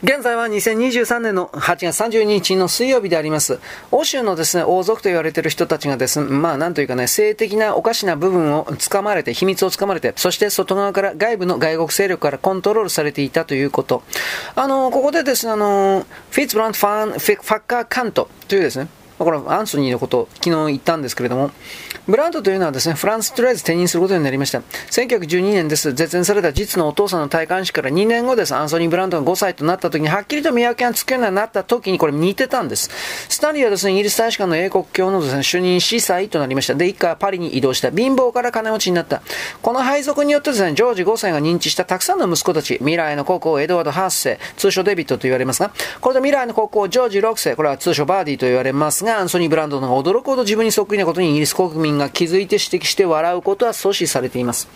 現在は2023年の8月32日の水曜日であります。欧州のですね、王族と言われている人たちがですね、まあなんというかね、性的なおかしな部分を掴まれて、秘密を掴まれて、そして外側から外部の外国勢力からコントロールされていたということ。あの、ここでですね、あの、フィッツブランド・ファン、ファッカー・カントというですね、これアンソニーのことを昨日言ったんですけれども、ブラントというのはですね、フランスとりあえず転任することになりました。1912年です。絶縁された実のお父さんの体感史から2年後です。アンソニー・ブラントが5歳となった時に、はっきりと見分けがつくようになった時にこれ似てたんです。スタンリーはですね、イギリス大使館の英国教のですね、主任司祭となりました。で、一家はパリに移動した。貧乏から金持ちになった。この配属によってですね、ジョージ5世が認知したたくさんの息子たち、未来の国王エドワード8世、通称デビットと言われますが、これと未来の国王ジョージ6世、これは通称バーディーと言われますが、アンソニー・ブランドのが驚くほど自分にそっくりなことにイギリス国民が気づいて指摘して笑うことは阻止されています。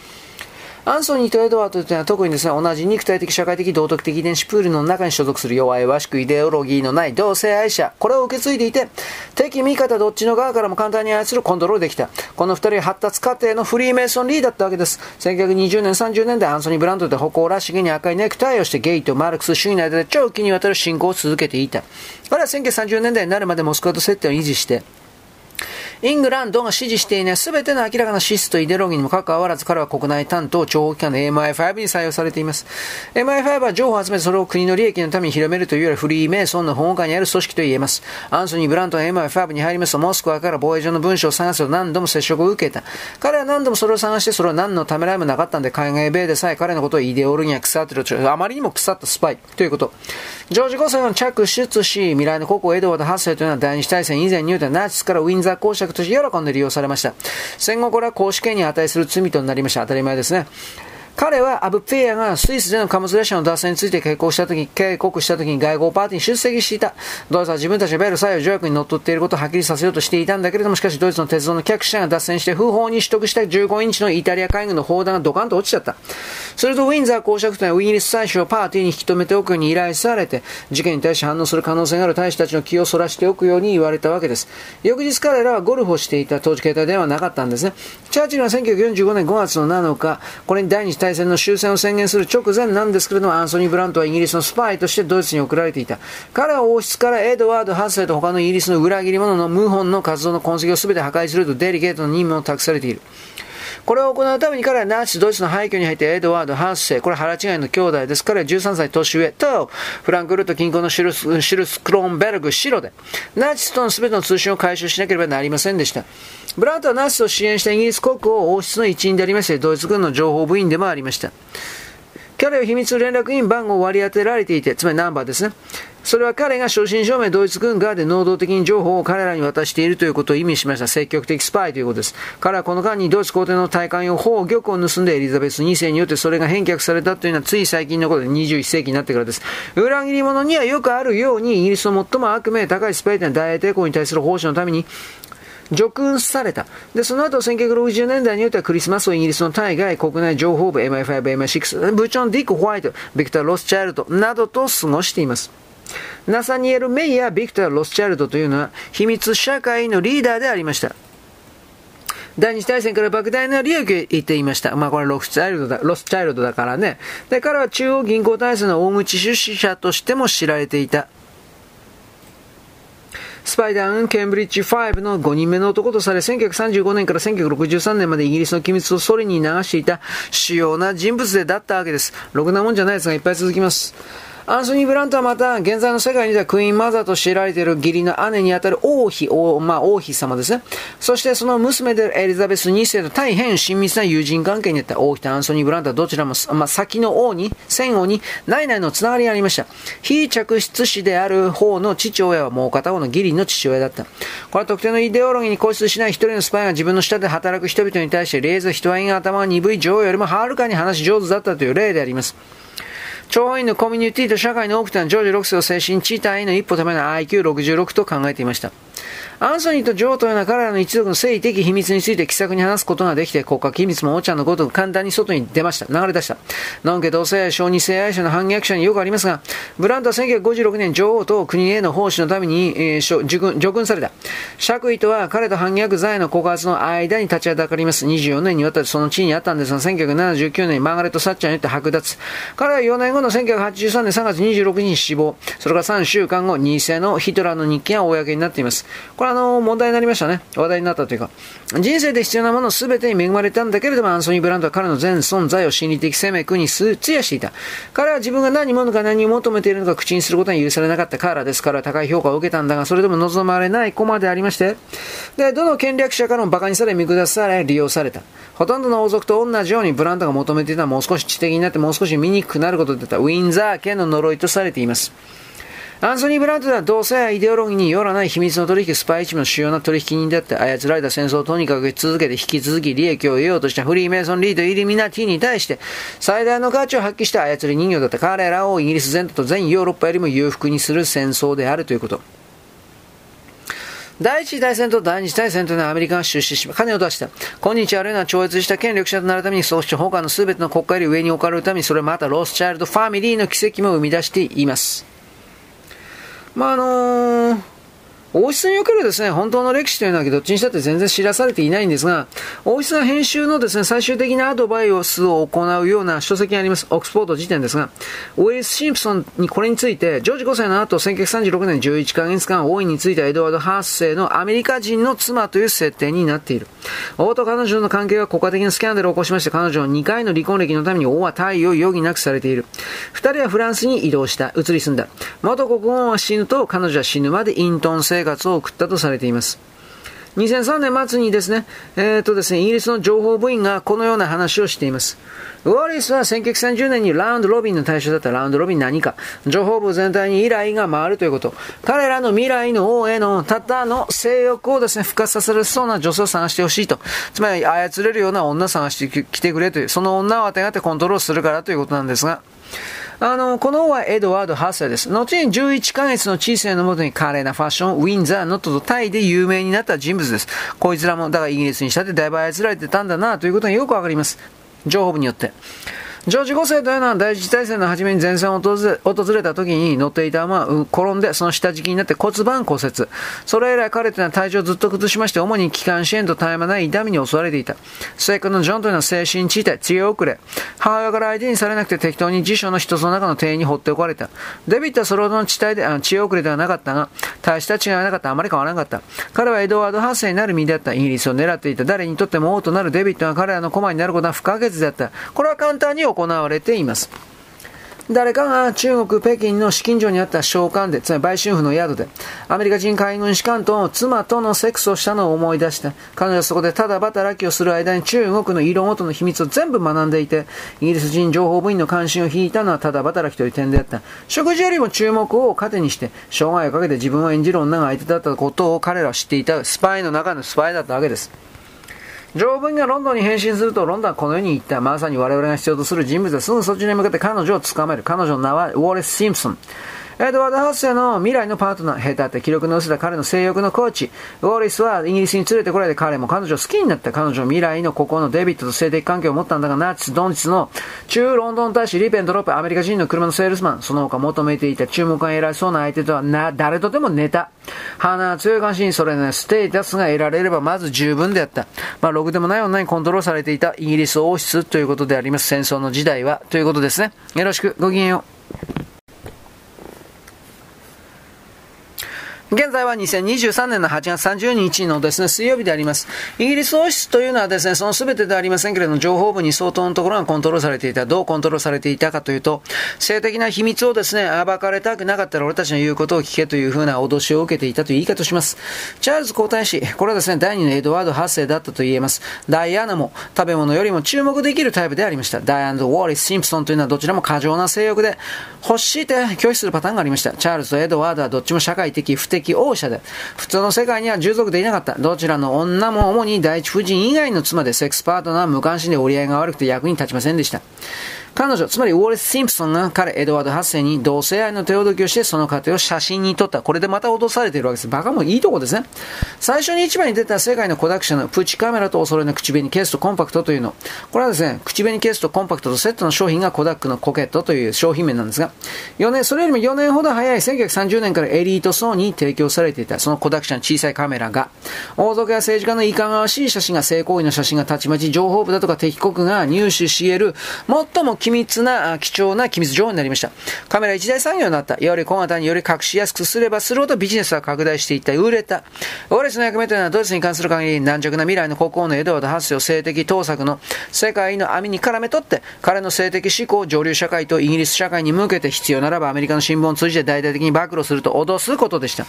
アンソニーとエドワードというのは特にですね、同じ肉体的、社会的、道徳的遺伝子プールの中に所属する弱々しくイデオロギーのない同性愛者、これを受け継いでいて、敵味方どっちの側からも簡単に操るコントロールできた。この二人発達過程のフリーメイソンリーだったわけです。1920年、30年代、アンソニー・ブランドで誇らしげに赤いネクタイをしてゲイとマルクス主義の間で長期にわたる進行を続けていた。彼は1930年代になるまでモスクワと接点を維持して、イングランドが支持していない全ての明らかなシスとイデロギーにもかかわらず彼は国内担当諜報機関の MI5 に採用されています。MI5 は情報を集めてそれを国の利益のために広めるというよりフリーメイソンの保護下にある組織と言えます。アンソニー・ブラントが MI5 に入りますとモスクワから防衛上の文書を探すと何度も接触を受けた。彼は何度もそれを探してそれは何のためらいもなかったんで海外米でさえ彼のことをイデオロギーが腐っているあまりにも腐ったスパイということ。ジョージ5世の着出し未来の国王エドワード8世というのは第二次大戦以前においてナチスからウィンザー公爵として喜んで利用されました。戦後これは公主権に値する罪となりました。当たり前ですね。彼はアブ・フェアがスイスでの貨物列車の脱線について警告したとき、警告したときに外交パーティーに出席していた。ドイツは自分たちがベルサイユ条約に則っっていることをはっきりさせようとしていたんだけれども、しかしドイツの鉄道の客車が脱線して不法に取得した15インチのイタリア海軍の砲弾がドカンと落ちちゃった。するとウィンザー公爵というのはイギリス大使をパーティーに引き止めておくように依頼されて、事件に対して反応する可能性がある大使たちの気をそらしておくように言われたわけです。翌日彼らはゴルフをしていた当時携帯電話はなかったんですね。チャーチルは1945年5月の7日、これに第二次大戦の終戦を宣言する直前なんですけれども、アンソニー・ブラントはイギリスのスパイとしてドイツに送られていた。彼は王室からエドワード8世と他のイギリスの裏切り者の謀反の活動の痕跡を全て破壊するとデリケートの任務を託されている。これを行うために彼はナチスドイツの廃墟に入ってエドワード8世、これ腹違いの兄弟です。彼は13歳年上と、フランクフルト近郊のシルスシルスクロンベルグ、白で、ナチスとの全ての通信を回収しなければなりませんでした。ブラントはナチスを支援したイギリス国王王室の一員でありまして、ドイツ軍の情報部員でもありました。彼は秘密連絡員番号を割り当てられていて、つまりナンバーですね。それは彼が正真正銘ドイツ軍側で能動的に情報を彼らに渡しているということを意味しました。積極的スパイということです。彼はこの間にドイツ皇帝の大官用宝玉を盗んでエリザベス2世によってそれが返却されたというのはつい最近のことで21世紀になってからです。裏切り者にはよくあるようにイギリスの最も悪名高いスパイというのは大英帝国に対する奉仕のために除勲された。で、その後、1960年代においてはクリスマスをイギリスの対外国内情報部 MI5、MI6、部長のディック・ホワイト、ビクター・ロスチャイルドなどと過ごしています。ナサニエル・メイヤー・ビクター・ロスチャイルドというのは秘密社会のリーダーでありました。第二次大戦から莫大な利益を得ていました。まあこれロスチャイルドだ、ロスチャイルドだからね。で、彼は中央銀行体制の大口出資者としても知られていた。スパイダーン・ケンブリッジ5の5人目の男とされ、1935年から1963年までイギリスの機密をソ連に流していた主要な人物でだったわけです。ろくなもんじゃないですが、いっぱい続きます。アンソニー・ブラントはまた、現在の世界にはクイーンマザーと知られている義理の姉にあたる王妃、王,、まあ、王妃様ですね。そしてその娘であるエリザベス2世と大変親密な友人関係にあった王妃とアンソニー・ブラントはどちらも、まあ、先の王に、戦王に内々のつながりがありました。非着出子である方の父親はもう片方の義理の父親だった。これは特定のイデオロギーに固執しない一人のスパイが自分の下で働く人々に対して、レーズ人合いが頭が鈍い女王よりもはるかに話し上手だったという例であります。諜報員のコミュニティと社会の多くてのはジョージ6世を精神地帯の一歩ための IQ66 と考えていました。アンソニーとジョーというような彼らの一族の性的秘密について気さくに話すことができて、国家機密もおちゃんのごとく簡単に外に出ました。流れ出した。のんけ同性愛、小児性愛者の反逆者によくありますが、ブラントは1956年女王と国への奉仕のために、えー、除除軍された。爵位とは彼と反逆罪の告発の間に立ちはだかります。24年にわたってその地位にあったんですが、1979年にマーガレット・サッチャーによって剥奪。彼は4年後の1983年3月26日に死亡。それから3週間後、偽のヒトラーの日記が公になっています。これあの、問題になりましたね。話題になったというか。人生で必要なもの全てに恵まれたんだけれども、アンソニー・ブランドは彼の全存在を心理的生命に通夜していた。彼は自分が何者か何を求めているのか口にすることに許されなかったからですから高い評価を受けたんだが、それでも望まれない駒でありまして、で、どの権力者からも馬鹿にされ、見下され、利用された。ほとんどの王族と同じようにブランドが求めていたもう少し知的になってもう少し醜くなることだったウィンザー家の呪いとされています。アンソニー・ブラントでは同性やイデオロギーによらない秘密の取引、スパイチームの主要な取引人であって操られた戦争をとにかく続けて引き続き利益を得ようとしたフリーメイソン・リード・イルミナティに対して最大の価値を発揮した操り人形だった彼らをイギリス全土と全ヨーロッパよりも裕福にする戦争であるということ。第一次大戦と第二次大戦というのはアメリカが出資し、金を出した。今日あるいは超越した権力者となるために、そして他の全ての国家より上に置かれるために、それまたロスチャイルドファミリーの奇跡も生み出しています。まあ、あのー王室におけるですね、本当の歴史というのはどっちにしたって全然知らされていないんですが、王室が編集のですね、最終的なアドバイスを行うような書籍があります。オックスフォード辞典ですが、ウォリス・シンプソンにこれについて、ジョージ5世の後、1936年11ヶ月間、王位についてエドワード8世のアメリカ人の妻という設定になっている。王と彼女の関係は国家的なスキャンダルを起こしまして、彼女の2回の離婚歴のために王は退位を余儀なくされている。2人はフランスに移動した、移り住んだ。元国王は死ぬと、彼女は死ぬまで隠遁生生活を送ったとされています。2003年末にですね、えーとですね、イギリスの情報部員がこのような話をしています。ウォーリスは1930年にラウンドロビンの対象だったラウンドロビン何か、情報部全体に依頼が回るということ。彼らの未来の王へのたったの性欲をですね、復活させるそうな女性を探してほしいと。つまり操れるような女を探してきてくれという、その女をあてがってコントロールするからということなんですが、あの、この方はエドワード8世です。後に11ヶ月の知性のもとに華麗なファッション、ウィンザー、ノットとタイで有名になった人物です。こいつらも、だからイギリスにしたってだいぶ操られてたんだなということがよくわかります。情報部によって。ジョージ5世というのは第一次大戦の初めに前線を訪れた時に乗っていた馬は転んでその下敷きになって骨盤骨折。それ以来彼というのは体調をずっと崩しまして主に気管支炎と絶え間ない痛みに襲われていた。末っ子のジョンというのは精神地帯、強遅れ。母親から相手にされなくて適当に辞書の一つの中の庭園に放っておかれた。デビットはそれほどの地帯で、あ知恵遅れではなかったが、大した違いはなかった。あまり変わらなかった。彼はエドワード8世になる身であった。イギリスを狙っていた。誰にとっても王となるデビットが彼らの駒になることは不可欠であった。これは簡単に行われています。誰かが中国、北京の資金所にあった召喚で、つまり売春婦の宿で、アメリカ人海軍士官と妻とのセックスをしたのを思い出した。彼女はそこでただ働きをする間に中国の色ごとの秘密を全部学んでいて、イギリス人情報部員の関心を引いたのはただ働きという点であった。食事よりも注目を糧にして、生涯をかけて自分を演じる女が相手だったことを彼らは知っていた。スパイの中のスパイだったわけです。条文がロンドンに変身すると、ロンドンはこの世に行った、まさに我々が必要とする人物ですぐそっちに向けて彼女を捕まえる。彼女の名はウォレス・シンプソン。エドワード8世の未来のパートナー、ヘタって記録の薄せた彼の性欲のコーチ。ウォーリスはイギリスに連れてこられて彼も彼女を好きになった彼女未来の孤高のデビットと性的関係を持ったんだが、ナチス、ドンチスの中ロンドン大使リペントロップ、アメリカ人の車のセールスマン、その他求めていた注目が偉そうな相手とはな、誰とでも寝た。鼻強い関心、それね、ステータスが得られればまず十分であった。まあ、ろくでもない女にコントロールされていたイギリス王室ということであります。戦争の時代は。ということですね。よろしく、ごきげんよう。現在は2023年の8月30日のですね、水曜日であります。イギリス王室というのはですね、その全てではありませんけれども、情報部に相当のところがコントロールされていた。どうコントロールされていたかというと、性的な秘密をですね、暴かれたくなかったら俺たちの言うことを聞けというふうな脅しを受けていたという言い方をします。チャールズ皇太子、これはですね、第2のエドワード8世だったと言えます。ダイアナも食べ物よりも注目できるタイプでありました。ダイアナとウォーリス・シンプソンというのはどちらも過剰な性欲で、欲しいて拒否するパターンがありました。チャールズとエドワードはどっちも社会的、不適王者で、普通の世界には従属できなかった。どちらの女も主に第一夫人以外の妻でセックスパートナー無関心で折り合いが悪くて役に立ちませんでした。彼女、つまりウォーレス・シンプソンが彼、エドワード8世に同性愛の手ほどきをして、その過程を写真に撮った。これでまた脅されているわけです。バカもいいとこですね。最初に一番に出た世界のコダクションのプチカメラとお揃いの口紅ケースとコンパクトというの。これはですね、口紅ケースとコンパクトとセットの商品がコダックのコケットという商品名なんですが、4年、それよりも4年ほど早い1930年からエリート層に提供されていた、そのコダクション小さいカメラが、王族や政治家のいかがわしい写真が性行為の写真がたちまち情報部だとか敵国が入手し得る、最も機密な貴重な機密情報になりました。カメラ一大産業になった。より小型により隠しやすくすればするほどビジネスは拡大していった。売れた。ウォレスの役目というのはドイツに関する限り軟弱な未来の国王のエドワード8世を性的盗作の世界の網に絡め取って、彼の性的思考を上流社会とイギリス社会に向けて必要ならばアメリカの新聞を通じて大々的に暴露すると脅すことでした。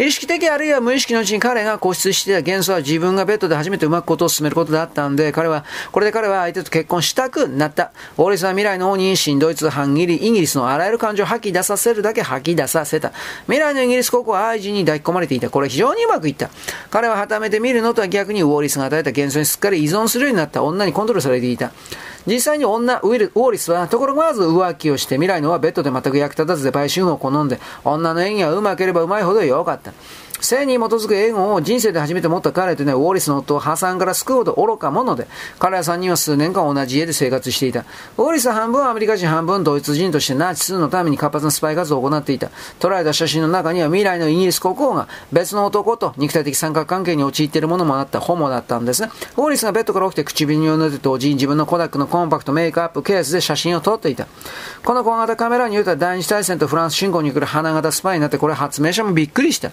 意識的あるいは無意識のうちに彼が固執していた元素は自分がベッドで初めてうまくことを進めることだったんで、彼は、これで彼は相手と結婚したくなった。ウォリスは未来の方に新ドイツ、ハンギリ、イギリスのあらゆる感情を吐き出させるだけ吐き出させた。未来のイギリス国は愛人に抱き込まれていた。これ非常にうまくいった。彼ははためて見るのとは逆にウォーリスが与えた元素にすっかり依存するようになった女にコントロールされていた。実際に女、ウィル、ウォーリスは、ところがまず浮気をして、未来のはベッドで全く役立たずで売春を好んで、女の演技はうまければうまいほど良かった。性に基づく英語を人生で初めて持った彼というのは、ウォーリスの夫を破産から救うほど愚か者で、彼ら3人は数年間同じ家で生活していた。ウォーリスは半分アメリカ人、半分ドイツ人としてナチスのために活発なスパイ活動を行っていた。捉えた写真の中には未来のイギリス国王が別の男と肉体的三角関係に陥っているものもあったホモだったんですね。ウォーリスがベッドから起きて唇を塗って同時に自分のコダックのコンパクトメイクアップケースで写真を撮っていた。この小型カメラによっては第二次大戦とフランス侵攻に来る花形スパイになってこれ発明者もびっくりした。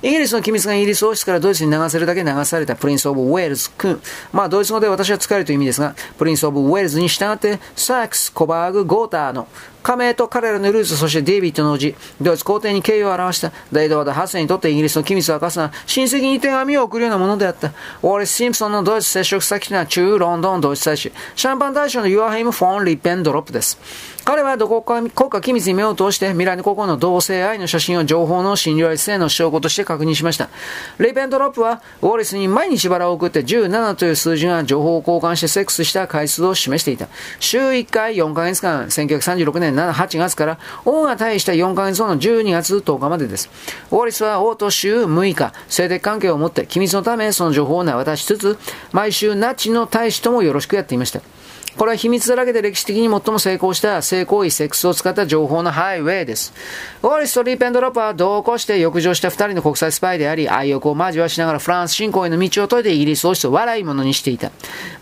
イギリスの機密がイギリス王室からドイツに流せるだけ流されたプリンス・オブ・ウェールズ君。まあ、ドイツ語で私は仕えるという意味ですが、プリンス・オブ・ウェールズに従って、サックス、コバーグ、ゴーターの家名と彼らのルーツ、そしてデイビッドの叔父、ドイツ皇帝に敬意を表したエドワード8世にとってイギリスの機密を明かすのは親戚に手紙を送るようなものであった。ウォーレス・シンプソンのドイツ接触先というのは駐ロンドンドイツ大使、シャンパン大使のヨアヒム・フォン・リッベントロップです。彼はどこか国家機密に目を通して未来の国王の同性愛の写真を情報の信頼性の証拠として確認しました。リッベントロップはウォーレスに毎日バラを送って17という数字が情報を交換してセックスした回数を示していた。週1回4ヶ月間、1936年7、8月から王が退位した4ヶ月後の12月10日までです。ウォーリスは王と週6日、性的関係を持って機密のためその情報を渡しつつ、毎週ナチの大使ともよろしくやっていました。これは秘密だらけで歴史的に最も成功した性行為、セックスを使った情報のハイウェイです。ウォーリスとリーペンドロップは同行して浴場した二人の国際スパイであり、愛欲を交わしながらフランス侵攻への道を解いてイギリス王室を笑い物にしていた。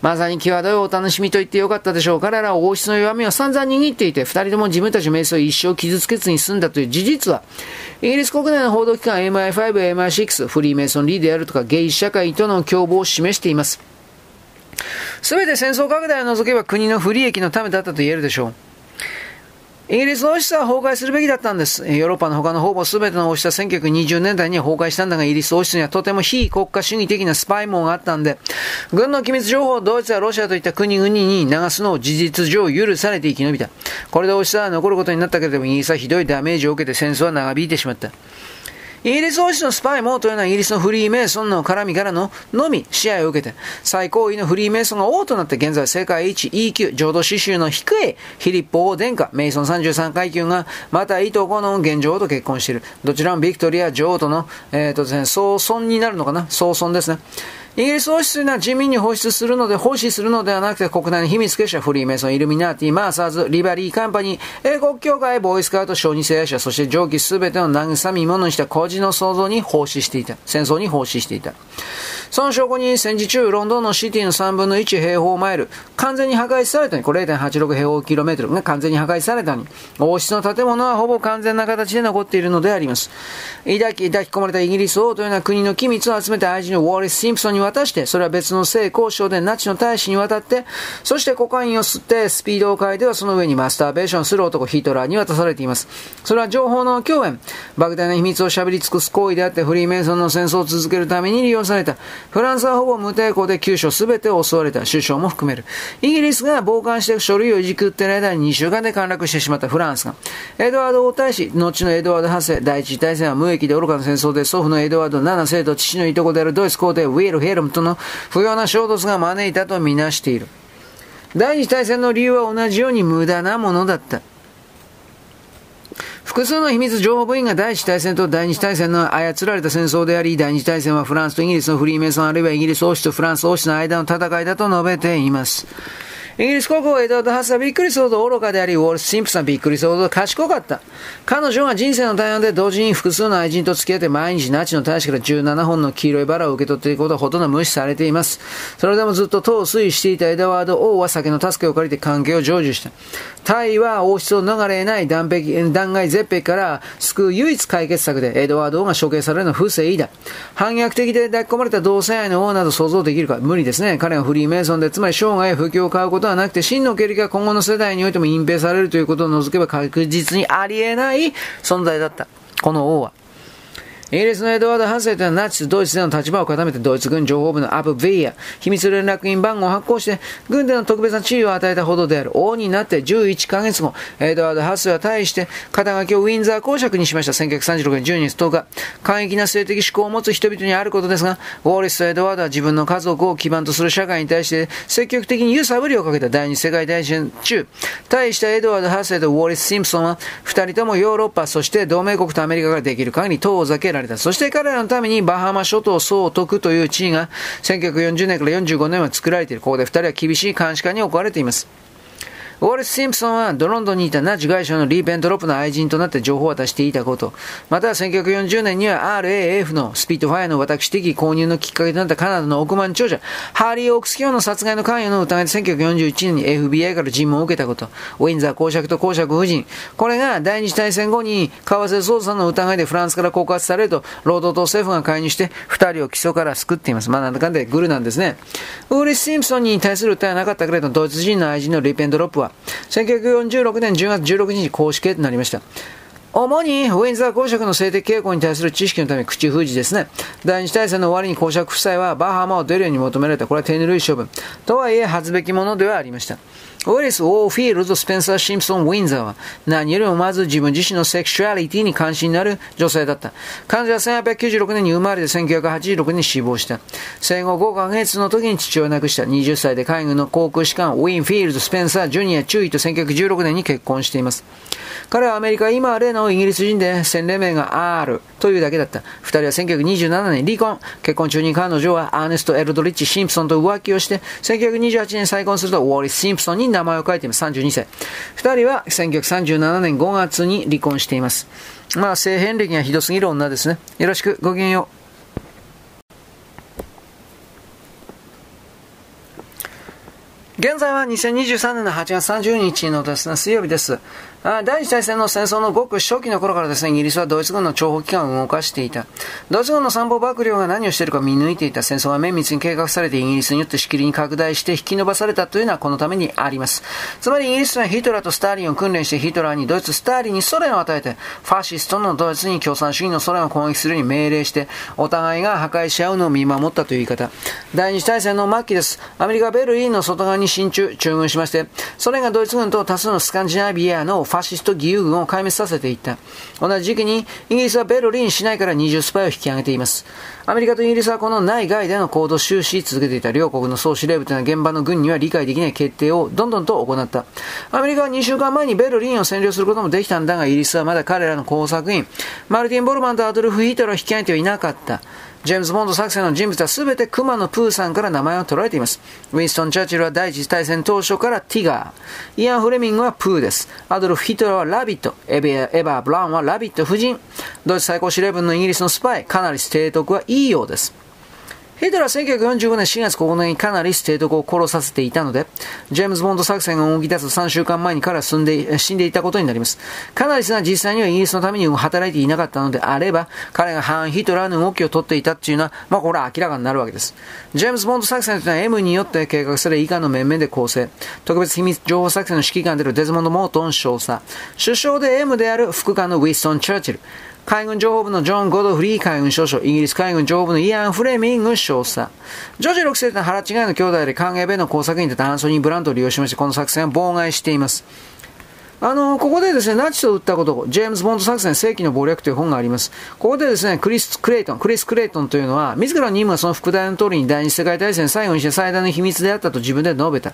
まさに際どいお楽しみと言ってよかったでしょう。彼らは王室の弱みを散々握っていて、二人とも自分たちの名声を一生傷つけずに済んだという事実は、イギリス国内の報道機関 MI5、MI6、フリーメイソンリーであるとかゲイ社会との共謀を示しています。すべて戦争拡大を除けば国の不利益のためだったと言えるでしょう。イギリスの王室は崩壊するべきだったんです。ヨーロッパの他のほぼ全ての王室は1920年代には崩壊したんだが、イギリス王室にはとても非国家主義的なスパイ網があったんで、軍の機密情報をドイツやロシアといった国々に流すのを事実上許されて生き延びた。これで王室は残ることになったけれども、イギリスはひどいダメージを受けて戦争は長引いてしまった。イギリス王室のスパイもというのはイギリスのフリーメイソンの絡みからののみ試合を受けて、最高位のフリーメイソンが王となって現在世界一 E 級浄土刺繍の低いヒリッポ王殿下、メイソン33階級がまたいとこの現状と結婚している。どちらもビクトリア女王との、えっ、ー、とですね、相孫になるのかな？総尊ですね。イギリス王室というのは人民に放出するので、奉仕するのではなくて、国内の秘密結社、フリーメイソン、イルミナーティ、マーサーズ、リバリーカンパニー、英国協会、ボーイスカウト、小児性愛者、そして上記すべての慰み者にした孤児の創造に奉仕していた。戦争に奉仕していた。その証拠に戦時中、ロンドンのシティの3分の1平方マイル、完全に破壊されたに、これ0.86平方キロメートルが完全に破壊されたに、王室の建物はほぼ完全な形で残っているのであります。抱き、抱き込まれたイギリス王というような国の機密を集めた愛人のウォーリス・シンプソンに渡して、それは別の性交渉でナチの大使に渡って、そしてコカインを吸ってスピードを変えてはその上にマスターベーションする男ヒトラーに渡されています。それは情報の共演、莫大な秘密を喋り尽くす行為であってフリーメイソンの戦争を続けるために利用された。フランスはほぼ無抵抗で九州すべてを襲われた。首相も含める。イギリスが傍観して書類をいじくっている間に2週間で陥落してしまったフランスが、エドワード王太子、後のエドワード8世、第一次大戦は無益で愚かな戦争で祖父のエドワード7世と父のいとこであるドイツ皇帝ウィール・ヘルムとの不要な衝突が招いたとみなしている。第二次大戦の理由は同じように無駄なものだった。複数の秘密情報部員が第一次大戦と第二次大戦の操られた戦争であり、第二次大戦はフランスとイギリスのフリーメイソンあるいはイギリス王室とフランス王室の間の戦いだと述べています。イギリス国王エドワード・ハスはびっくりするほど愚かであり、ウォール・シンプソンびっくりするほど賢かった。彼女が人生の大半で同時に複数の愛人と付き合って毎日ナチの大使から17本の黄色いバラを受け取っていることはほとんど無視されています。それでもずっと党を推移していたエドワード王は酒の助けを借りて関係を成就した。タイは王室を逃れない断壁断崖絶壁から救う唯一解決策でエドワード王が処刑されるのは不正だ。反逆的で抱き込まれた同性愛の王など想像できるか？無理ですね。彼はフリーメイソンで、つまり生涯不況を買うことはなくて真の経歴が今後の世代においても隠蔽されるということを除けば確実にありえない存在だった。この王は。イギリスのエドワード・ハンセイというのはナチス・ドイツでの立場を固めてドイツ軍情報部のアブ・ヴィー、秘密連絡員番号を発行して、軍での特別な地位を与えたほどである王になって11ヶ月後、エドワード・ハスは対して肩書きをウィンザー公爵にしました。1936年12月10日、過激な性的思考を持つ人々にあることですが、ウォーリスとエドワードは自分の家族を基盤とする社会に対して積極的に揺さぶりをかけた第二次世界大戦中、対したエドワード・ハスとウォーリス・シンプソンは、二人ともヨーロッパ、そして同盟国とアメリカができる限り遠ざけらた。そして彼らのためにバハマ諸島総督という地位が1940年から45年は作られている。ここで2人は厳しい監視下に置かれています。ウォレス・シンプソンはドロンドンにいたナチ外相のリー・ペントロップの愛人となって情報を渡していたこと、または1940年には RAF のスピットファイアの私的購入のきっかけとなったカナダの億万長者、ハーリー・オークス卿の殺害の関与の疑いで1941年に FBI から尋問を受けたこと、ウィンザー公爵と公爵夫人、これが第二次大戦後に為替操作の疑いでフランスから告発されると、労働党政府が介入して二人を起訴から救っています。まあなんだかんだグルなんですね。ウォレス・シンプソンに対する訴えはなかったけれど、ドイツ人の愛人のリッベントロップは、1946年10月16日に絞死となりました。主にウィンザー公爵の性的傾向に対する知識のため口封じですね。第二次大戦の終わりに公爵夫妻はバハマを出るように求められた。これは手ぬるい処分。とはいえ、恥ずべきものではありました。ウィリス・ウォーフィールド・スペンサー・シンプソン・ウィンザーは何よりもまず自分自身のセクシュアリティに関心のある女性だった。彼女は1896年に生まれて1986年に死亡した。生後5ヶ月の時に父親を亡くした20歳で海軍の航空士官ウィン・フィールド・スペンサー・ジュニア・注意と1916年に結婚しています。彼はアメリカ、今は例のイギリス人で、洗礼名が R というだけだった。二人は1927年離婚。結婚中に彼女はアーネスト・エルドリッチ・シンプソンと浮気をして、1928年再婚するとウォーリス・シンプソンに名前を書いています。32歳。二人は1937年5月に離婚しています。まあ、性変歴がひどすぎる女ですね。よろしく、ごきげんよう。現在は2023年の8月30日のですね、水曜日です。第一次大戦の戦争のごく初期の頃からですね、イギリスはドイツ軍の諜報機関を動かしていた。ドイツ軍の参謀幕僚が何をしているか見抜いていた戦争は綿密に計画されてイギリスによってしきりに拡大して引き伸ばされたというのはこのためにあります。つまりイギリスはヒトラーとスターリンを訓練してヒトラーにドイツ、スターリンにソ連を与えて、ファシストのドイツに共産主義のソ連を攻撃するように命令して、お互いが破壊し合うのを見守ったという言い方。第二次大戦の末期です。アメリカベルリンの外側に進駐、駐軍しまして、ソ連がドイツ軍と多数のスカンジナビアのファシスト義勇軍を壊滅させていった。同じ時期に、イギリスはベルリン市内から20スパイを引き上げています。アメリカとイギリスはこの内外での行動を終始続けていた両国の総司令部というのは現場の軍には理解できない決定をどんどんと行った。アメリカは2週間前にベルリンを占領することもできたんだが、イギリスはまだ彼らの工作員、マルティン・ボルマンとアドルフ・ヒートラを引き上げてはいなかった。ジェームズ・ボンド作戦の人物は全て熊のプーさんから名前を取られています。ウィンストン・チャーチルは第一次大戦当初からティガー。イアン・フレミングはプーです。アドルフ・ヒトラーはラビット。エヴエバー・ブラウンはラビット夫人。ドイツ最高司令部のイギリスのスパイ。かなり提督はいいようです。ヒトラーは1945年4月9日にカナリス提督を殺させていたので、ジェームズ・ボンド作戦が動き出す3週間前に彼は死んで死んでいたことになります。カナリスが実際にはイギリスのために働いていなかったのであれば、彼が反ヒトラーの動きを取っていたっていうのは、まあこれは明らかになるわけです。ジェームズ・ボンド作戦というのは M によって計画され以下の面々で構成。特別秘密情報作戦の指揮官であるデズモンド・モートン少佐。首相で M である副官のウィストン・チャーチル。海軍情報部のジョン・ゴドフリー海軍少将、イギリス海軍情報部のイアン・フレミング少佐。ジョージ6世と腹違いの兄弟で歓迎米の工作員だったアンソニー・ブラントを利用しまして、この作戦を妨害しています。あの、ここでですね、ナチと撃ったこと、ジェームズ・ボンド作戦世紀の謀略という本があります。ここでですね、クリス・クレイトン、クリス・クレイトンというのは、自らの任務はその副題の通りに第二次世界大戦最後にして最大の秘密であったと自分で述べた。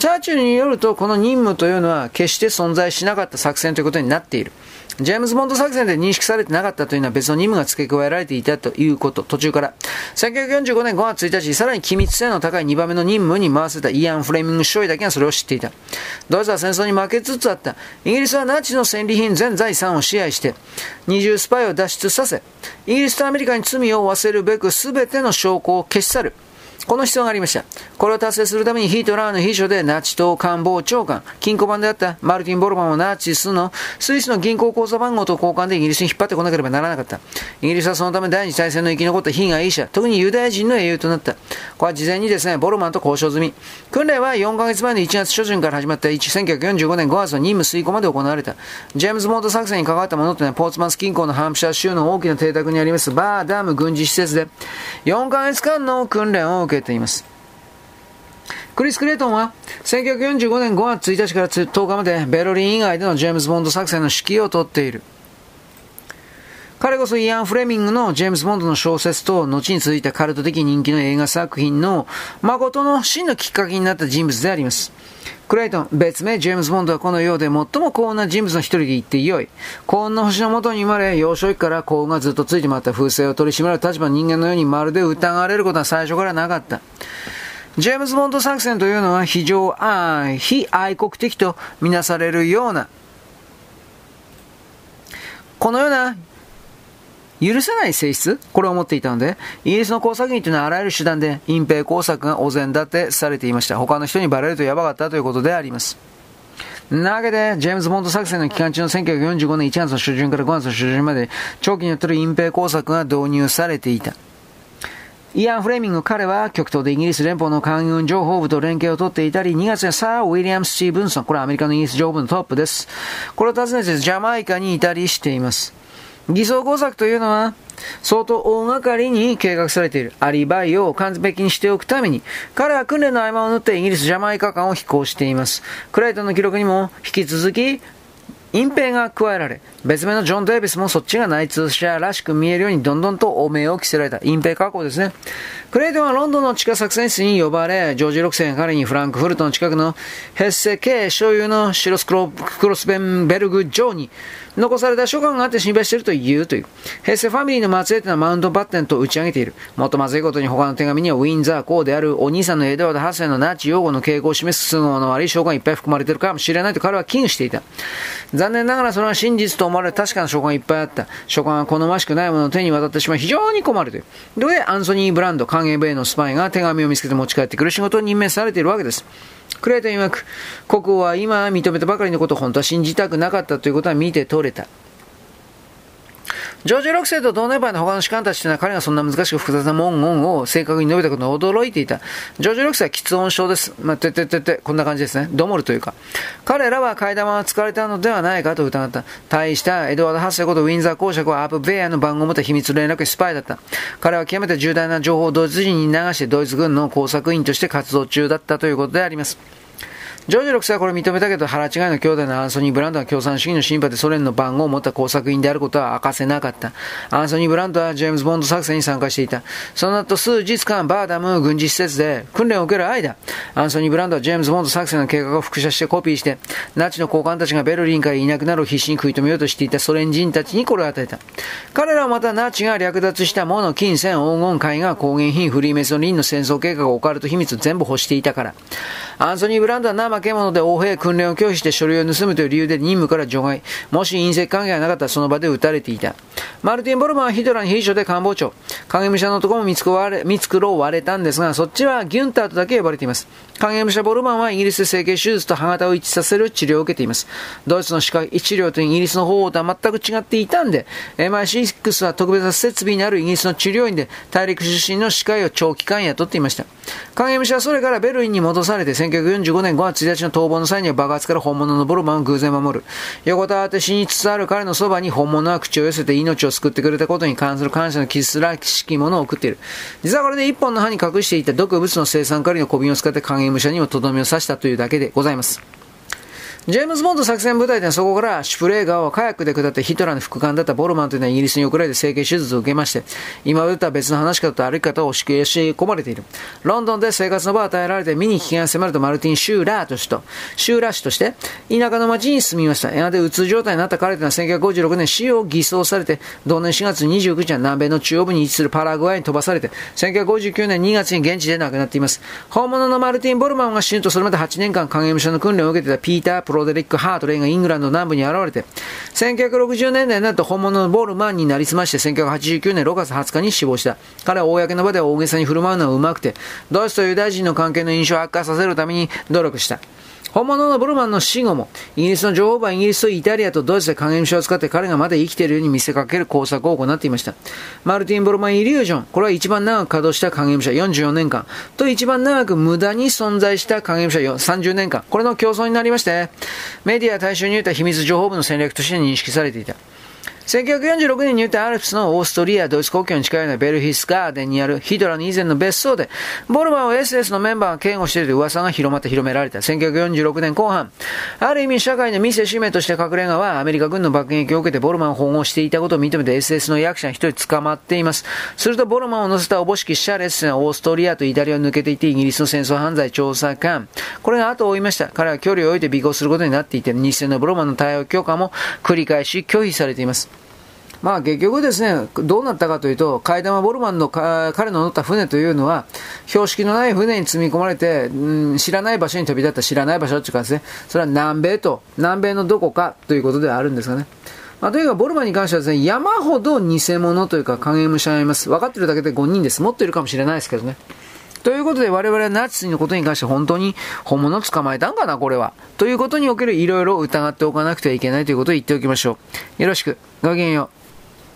チャーチルによると、この任務というのは決して存在しなかった作戦ということになっている。ジェームズ・ボンド作戦で認識されてなかったというのは別の任務が付け加えられていたということ、途中から。1945年5月1日、さらに機密性の高い2番目の任務に回せたイアン・フレミング少尉だけがそれを知っていた。ドイツは戦争に負けつつあった。イギリスはナチの戦利品全財産を支配して、二重スパイを脱出させ、イギリスとアメリカに罪を負わせるべく全ての証拠を消し去る。この必要がありました。これを達成するためにヒートラーの秘書でナチ党官房長官、金庫番であったマルティン・ボルマンをナチスのスイスの銀行口座番号と交換でイギリスに引っ張ってこなければならなかった。イギリスはそのため第二次大戦の生き残った被害者、特にユダヤ人の英雄となった。これは事前にですね、ボルマンと交渉済み。訓練は4ヶ月前の1月初旬から始まった1945年5月の任務遂行まで行われた。ジェームズ・モート作戦に関わったものというのは、ポーツマンス近郊のハンプシャー州の大きな邸宅にありますバーダム軍事施設で4ヶ月間の訓練を受けています。クリス・クレイトンは1945年5月1日から10日までベルリン以外でのジェームズ・ボンド作戦の指揮を執っている。彼こそイアン・フレミングのジェームズ・ボンドの小説と後に続いたカルト的人気の映画作品の誠の真のきっかけになった人物であります。クレイトン、別名ジェームズ・ボンドはこの世で最も幸運な人物の一人で言ってよい。幸運の星の元に生まれ、幼少期から幸運がずっとついて回った風勢を取り締まる立場の人間のようにまるで疑われることは最初からなかった。ジェームズ・ボンド作戦というのは非常愛、非愛国的とみなされるような、このような許せない性質？これを持っていたので、イギリスの工作員というのはあらゆる手段で隠蔽工作がお膳立てされていました。他の人にバレるとやばかったということであります。なわけで、ジェームズ・ボンド作戦の期間中の1945年1月の初旬から5月の初旬まで、長期によってる隠蔽工作が導入されていた。イアン・フレーミング彼は極東でイギリス連邦の海軍情報部と連携を取っていたり、2月にサー・ウィリアムス・スティーブンソン、これはアメリカのイギリス情報部のトップです。これを訪ねてジャマイカにいたりしています。偽装工作というのは、相当大掛かりに計画されているアリバイを完璧にしておくために、彼は訓練の合間を縫ってイギリス・ジャマイカ間を飛行しています。クライトンの記録にも引き続き、隠蔽が加えられ、別名のジョン・デイビスもそっちが内通者らしく見えるようにどんどんと汚名を着せられた隠蔽加工ですね。クレイトンはロンドンの地下作戦室に呼ばれ、ジョージ6世が彼にフランクフルトの近くのヘッセ系所有のシロスクロクロスベンベルグ城に残された書簡があって心配していると言うという。ヘッセファミリーの末裔というのはマウントバッテンと打ち上げている。もっとまずいことに他の手紙にはウィンザー公であるお兄さんのエドワード8世のナチ擁護の傾向を示す都合の悪い証拠がいっぱい含まれているかもしれないと彼は危惧していた。残念ながらそれは真実と思われる確かな証拠がいっぱいあった。書簡は好ましくないものの手に渡ってしまい非常に困るという。で、アンソニー・ブランド、歓迎米のスパイが手紙を見つけて持ち帰ってくる仕事を任命されているわけです。クレイトン曰く、国王は今認めたばかりのことを本当は信じたくなかったということは見て取れた。ジョージ6世と同年配の他の士官たちというのは彼がそんな難しく複雑な文言を正確に述べたことに驚いていた。ジョージ6世は喫音症です。まあ、てててて、こんな感じですね。ドモルというか。彼らは階段は使われたのではないかと疑った。対したエドワード8世ことウィンザー公爵はアップベアの番号を持った秘密連絡スパイだった。彼は極めて重大な情報をドイツ人に流してドイツ軍の工作員として活動中だったということであります。ジョージ6世はこれ認めたけど、腹違いの兄弟のアンソニー・ブランドは共産主義のシンパでソ連の番号を持った工作員であることは明かせなかった。アンソニー・ブランドはジェームズ・ボンド作戦に参加していた。その後数日間、バーダム軍事施設で訓練を受ける間、アンソニー・ブランドはジェームズ・ボンド作戦の計画を複写してコピーして、ナチの高官たちがベルリンからいなくなるを必死に食い止めようとしていたソ連人たちにこれを与えた。彼らはまたナチが略奪したもの、金銭、黄金、絵画、工芸品、フリーメソンリンの戦争計画を、オカルト秘密を全部欲していたから。アンソニー・ブランドは怠け者で横兵訓練を拒否して書類を盗むという理由で任務から除外。もし隕石関係がなかったらその場で撃たれていた。マルティン・ボルマンはヒトラーに秘書で官房長。影武者のところも見繕われ、見繕われたんですが、そっちはギュンターとだけ呼ばれています。影武者ボルマンはイギリスで整形手術と歯型を一致させる治療を受けています。ドイツの歯科医治療とイギリスの方法とは全く違っていたんで、MI6 は特別な設備にあるイギリスの治療院で大陸出身の歯科医を長期間雇っていました。影武者はそれからベルリンに戻されて、1945年5月1日の逃亡の際には爆発から本物のボルマンを偶然守る。横たわって死につつある彼のそばに本物は口を寄せて命を救ってくれたことに関する感謝の傷すらしきものを送っている。実はこれで一本の歯に隠していた毒物の生産管理の小瓶を使って影武者にもとどめを刺したというだけでございます。ジェームズ・ボンド作戦部隊ではそこからシュプレー川をカヤックで下ってヒトラーの副官だったボルマンというのはイギリスに送られて整形手術を受けまして、今までとは別の話し方と歩き方を敷し込まれている。ロンドンで生活の場を与えられて見に危険が迫るとマルティン・シューラーとしと、シューラー氏として、田舎の町に住みました。やがてうつ状態になった彼というのは1956年死を偽装されて、同年4月29日は南米の中央部に位置するパラグアイに飛ばされて、1959年2月に現地で亡くなっています。本物のマルティン・ボルマンが死ぬとそれまで8年間影武者の訓練を受けていたピーター・プロデリック・ハートレインがイングランド南部に現れて、1960年代になると本物のボールマンになりすまして、1989年6月20日に死亡した。彼は公の場では大げさに振る舞うのはうまくて、ドイツとユダヤ人の関係の印象を悪化させるために努力した。本物のブルマンの死後も、イギリスの女王はイギリスとイタリアとドイツで影武者を使って彼がまだ生きているように見せかける工作を行っていました。マルティン・ブルマン・イリュージョン。これは一番長く稼働した影武者44年間。と一番長く無駄に存在した影武者30年間。これの競争になりまして、メディア大衆においては秘密情報部の戦略として認識されていた。1946年に言ったアルプスのオーストリア、ドイツ国境に近いようなベルヒスガーデンにあるヒドラの以前の別荘で、ボルマンを SS のメンバーが警護しているという噂が広まって広められた。1946年後半、ある意味社会の見せしめとして隠れ家はアメリカ軍の爆撃を受けてボルマンを保護していたことを認めて SS の役者一人捕まっています。するとボルマンを乗せたおぼしきシャレスがオーストリアとイタリアを抜けていてイギリスの戦争犯罪調査官。これが後を追いました。彼は距離を置いて尾行することになっていて、日戦のボルマンの対応強化も繰り返し拒否されています。まあ結局ですね、どうなったかというと、イダマ・ボルマンの彼の乗った船というのは、標識のない船に積み込まれて、うん、知らない場所に飛び立った知らない場所っていうかですね、それは南米と、南米のどこかということではあるんですがね。まあ、というか、ボルマンに関してはですね、山ほど偽物というか影武者がいます。分かってるだけで5人です。持ってるかもしれないですけどね。ということで我々はナチスのことに関して本当に本物を捕まえたんかな、これは。ということにおけるいろいろ疑っておかなくてはいけないということを言っておきましょう。よろしく。ごきげんよう。